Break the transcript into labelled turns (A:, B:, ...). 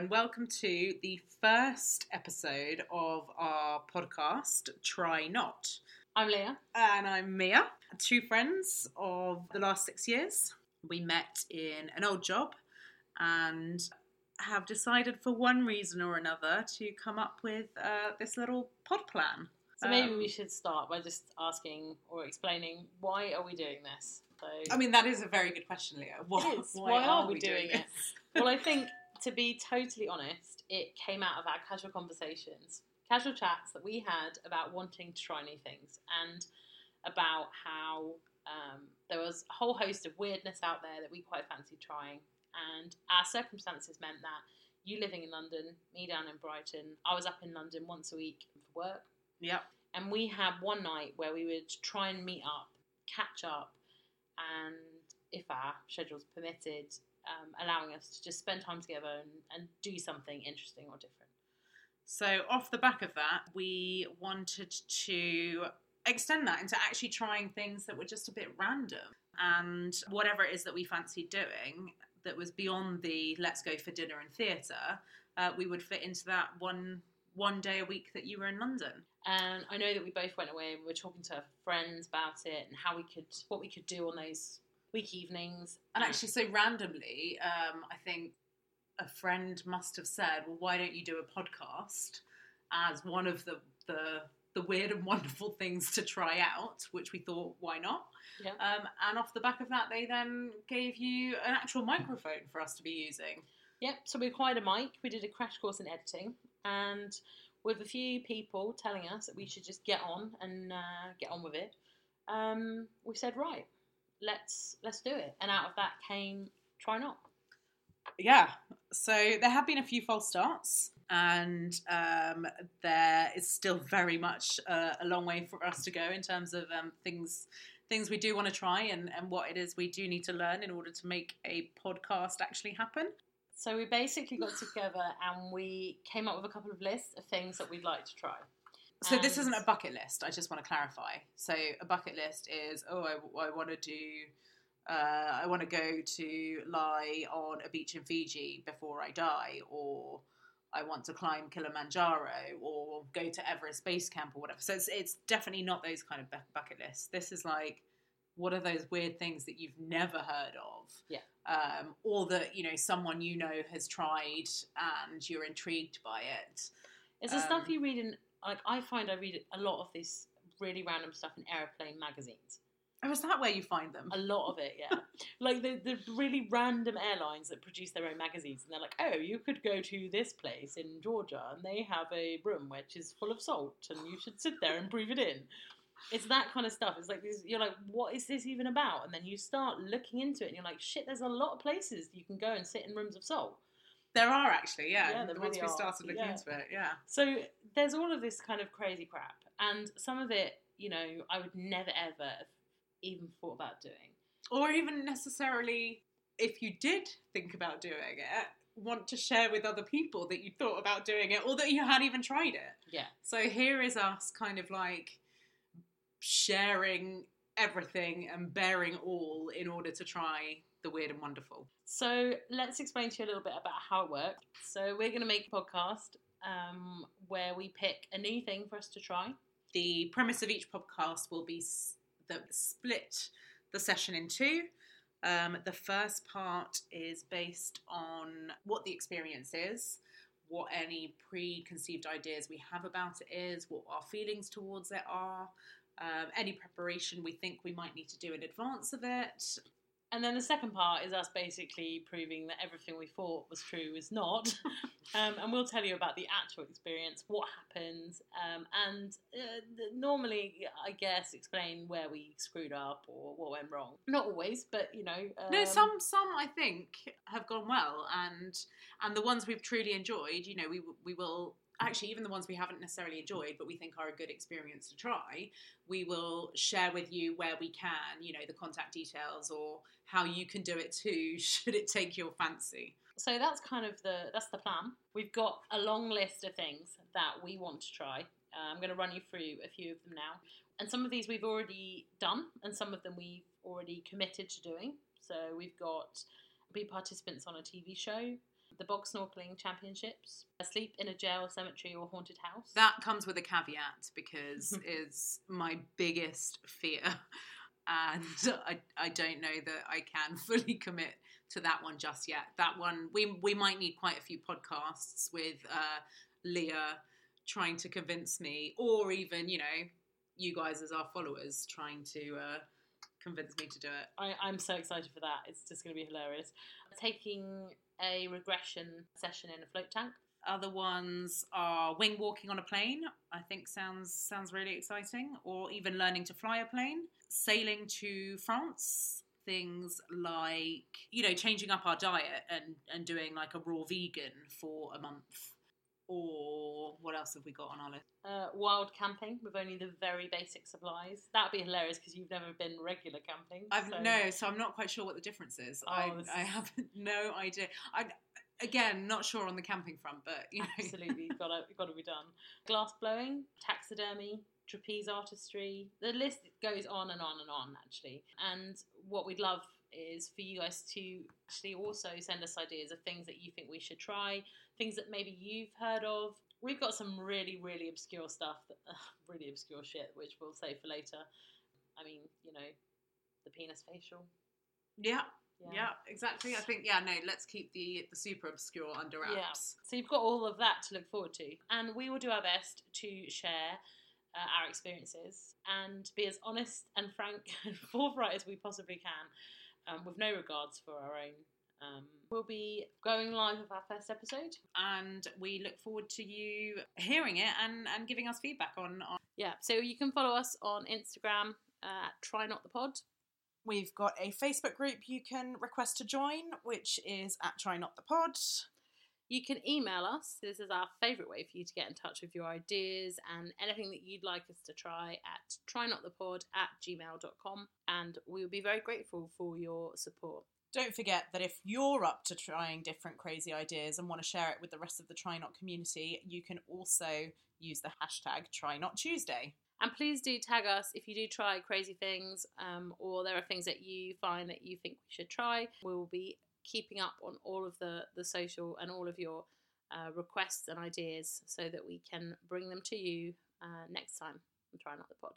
A: and welcome to the first episode of our podcast, Try Not.
B: I'm Leah.
A: And I'm Mia, two friends of the last six years. We met in an old job and have decided for one reason or another to come up with uh, this little pod plan.
B: So maybe
A: Um,
B: we should start by just asking or explaining why are we doing this? So,
A: I mean, that is a very good question, Leah. Why,
B: is. Why are we doing it? well, I think to be totally honest, it came out of our casual conversations, casual chats that we had about wanting to try new things and about how um, there was a whole host of weirdness out there that we quite fancied trying. And our circumstances meant that you living in London, me down in Brighton, I was up in London once a week for work.
A: Yep.
B: And we had one night where we would try and meet up, catch up, and if our schedules permitted, um, allowing us to just spend time together and, and do something interesting or different.
A: So, off the back of that, we wanted to extend that into actually trying things that were just a bit random. And whatever it is that we fancied doing that was beyond the let's go for dinner and theatre, uh, we would fit into that one one day a week that you were in London.
B: And I know that we both went away and we were talking to our friends about it and how we could, what we could do on those week evenings.
A: And actually, so randomly, um, I think a friend must have said, "Well, why don't you do a podcast as one of the the the weird and wonderful things to try out?" Which we thought, why not?
B: Yeah.
A: Um, and off the back of that, they then gave you an actual microphone for us to be using.
B: Yep, so we acquired a mic, we did a crash course in editing, and with a few people telling us that we should just get on and uh, get on with it, um, we said, right, let's let's do it. And out of that came try not.
A: Yeah. So there have been a few false starts, and um, there is still very much uh, a long way for us to go in terms of um, things things we do want to try and, and what it is we do need to learn in order to make a podcast actually happen.
B: So we basically got together and we came up with a couple of lists of things that we'd like to try.
A: So this isn't a bucket list. I just want to clarify. So a bucket list is oh I, I want to do. Uh, I want to go to lie on a beach in Fiji before I die, or I want to climb Kilimanjaro, or go to Everest Base Camp, or whatever. So it's, it's definitely not those kind of bucket lists. This is like, what are those weird things that you've never heard of?
B: Yeah.
A: Um, or that you know someone you know has tried and you're intrigued by it.
B: It's the stuff
A: Um,
B: you read in, like, I find I read a lot of this really random stuff in airplane magazines.
A: Oh, is that where you find them?
B: A lot of it, yeah. like the, the really random airlines that produce their own magazines, and they're like, oh, you could go to this place in Georgia, and they have a room which is full of salt, and you should sit there and breathe it in. It's that kind of stuff. It's like this, you're like, what is this even about? And then you start looking into it, and you're like, shit, there's a lot of places you can go and sit in rooms of salt.
A: There are actually, yeah.
B: Yeah,
A: once
B: really
A: we
B: are.
A: started looking
B: Yeah.
A: into it, yeah.
B: So there's all of this kind of crazy crap, and some of it, you know, I would never ever have even thought about doing.
A: Or even necessarily, if you did think about doing it, want to share with other people that you thought about doing it or that you had even tried it.
B: Yeah.
A: So here is us kind of like sharing everything and bearing all in order to try the weird and wonderful.
B: So let's explain to you a little bit about how it works. So we're going to make a podcast um, where we pick a new thing for us to try.
A: The premise of each podcast will be s- the split the session in two. Um, the first part is based on what the experience is, what any preconceived ideas we have about it is, what our feelings towards it are, um, any preparation we think we might need to do in advance of it.
B: And then the second part is us basically proving that everything we thought was true is not. um, and we'll tell you about the actual experience, what happens, um, and uh, normally, I guess, explain where we screwed up or what went wrong. Not always, but you know. Um,
A: no, some some I think have gone well, and and the ones we've truly enjoyed, you know, we we will actually even the ones we haven't necessarily enjoyed, but we think are a good experience to try. We will share with you where we can, you know, the contact details or how you can do it too, should it take your fancy.
B: So that's kind of the that's the plan. We've got a long list of things that we want to try. Uh, I'm going to run you through a few of them now, and some of these we've already done, and some of them we've already committed to doing. So we've got be participants on a TV show. The bog snorkeling championships, sleep in a jail, cemetery, or haunted house.
A: That comes with a caveat because it's my biggest fear. And I, I don't know that I can fully commit to that one just yet. That one, we, we might need quite a few podcasts with uh, Leah trying to convince me, or even, you know, you guys as our followers trying to uh, convince me to do it.
B: I, I'm so excited for that. It's just going to be hilarious. Taking a regression session in a float tank.
A: Other ones are wing walking on a plane. I think sounds sounds really exciting, or even learning to fly a plane. Sailing to France. Things like you know changing up our diet and and doing like a raw vegan for a month. Or what else have we got on our list?
B: Uh, wild camping with only the very basic supplies. That'd be hilarious because you've never been regular camping.
A: I've
B: so-
A: no, so I'm not quite sure what the difference is. I
B: Oh, this
A: I have no idea. I again not sure on the camping front, but you know.
B: Absolutely, got to got to be done. Glass blowing, taxidermy, trapeze artistry. The list goes on and on and on, actually. And what we'd love is for you guys to actually also send us ideas of things that you think we should try, things that maybe you've heard of. We've got some really, really obscure stuff, that, really obscure shit, which we'll save for later. I mean, you know, the penis facial.
A: Yeah, yeah, exactly. I think yeah, no, let's keep the the super obscure under wraps.
B: Yeah. So you've got all of that to look forward to, and we will do our best to share uh, our experiences and be as honest and frank and forthright as we possibly can, um, with no regards for our own. Um, we'll be going live with our first episode.
A: And we look forward to you hearing it and and giving us feedback on. on
B: Yeah, so you can follow us on Instagram uh, at Try Not the Pod.
C: We've got a Facebook group you can request to join, which is at Try Not the Pod.
B: You can email us. This is our favourite way for you to get in touch with your ideas and anything that you'd like us to try at trynotthepod at gmail.com. And we will be very grateful for your support.
C: Don't forget that if you're up to trying different crazy ideas and want to share it with the rest of the Try Not community, you can also use the hashtag Try Not Tuesday.
B: And please do tag us if you do try crazy things um, or there are things that you find that you think we should try. We will be keeping up on all of the, the social and all of your uh, requests and ideas so that we can bring them to you uh, next time and try not the pod.